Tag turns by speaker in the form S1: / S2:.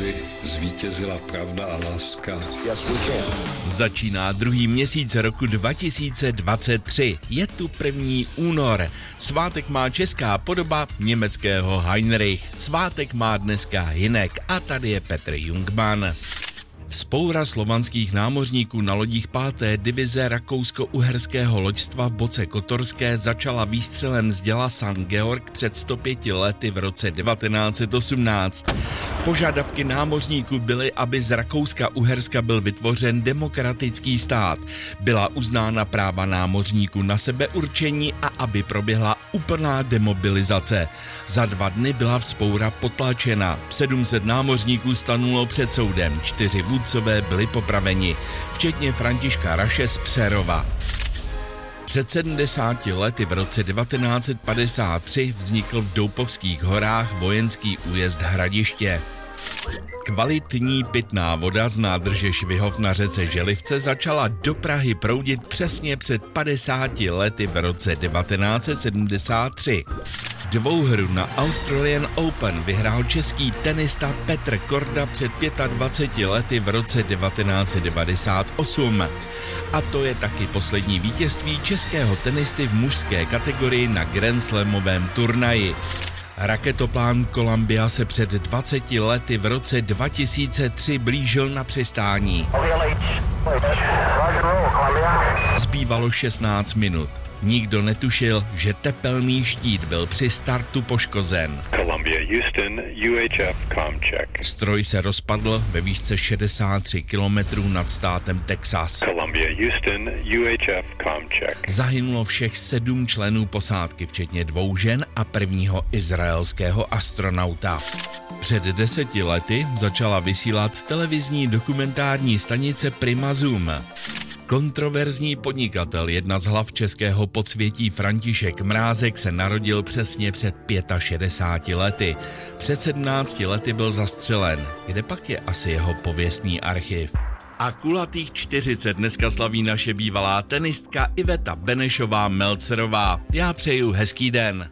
S1: aby zvítězila pravda a láska.
S2: Začíná druhý měsíc roku 2023. Je tu první únor. Svátek má česká podoba německého Heinrich. Svátek má dneska Hinek a tady je Petr Jungmann. Spoura slovanských námořníků na lodích 5. divize rakousko-uherského loďstva v Boce Kotorské začala výstřelem z děla San Georg před 105 lety v roce 1918. Požadavky námořníků byly, aby z Rakouska-Uherska byl vytvořen demokratický stát, byla uznána práva námořníků na sebeurčení a aby proběhla úplná demobilizace. Za dva dny byla vzpoura potlačena. 700 námořníků stanulo před soudem, čtyři vůdcové byli popraveni, včetně Františka Raše z Přerova. Před 70 lety v roce 1953 vznikl v Doupovských horách vojenský újezd Hradiště. Kvalitní pitná voda z nádrže Švihov na řece Želivce začala do Prahy proudit přesně před 50 lety v roce 1973. Dvouhru na Australian Open vyhrál český tenista Petr Korda před 25 lety v roce 1998. A to je taky poslední vítězství českého tenisty v mužské kategorii na Grand Slamovém turnaji. Raketoplán Columbia se před 20 lety v roce 2003 blížil na přistání. Zbývalo 16 minut. Nikdo netušil, že tepelný štít byl při startu poškozen.
S3: Columbia, Houston, UHF.
S2: Stroj se rozpadl ve výšce 63 km nad státem Texas.
S3: Columbia, Houston, UHF.
S2: Zahynulo všech sedm členů posádky, včetně dvou žen a prvního izraelského astronauta. Před deseti lety začala vysílat televizní dokumentární stanice Prima Zoom. Kontroverzní podnikatel, jedna z hlav českého podsvětí František Mrázek se narodil přesně před 65 lety. Před 17 lety byl zastřelen. Kde pak je asi jeho pověstný archiv? A kulatých 40 dneska slaví naše bývalá tenistka Iveta Benešová Melcerová. Já přeju hezký den.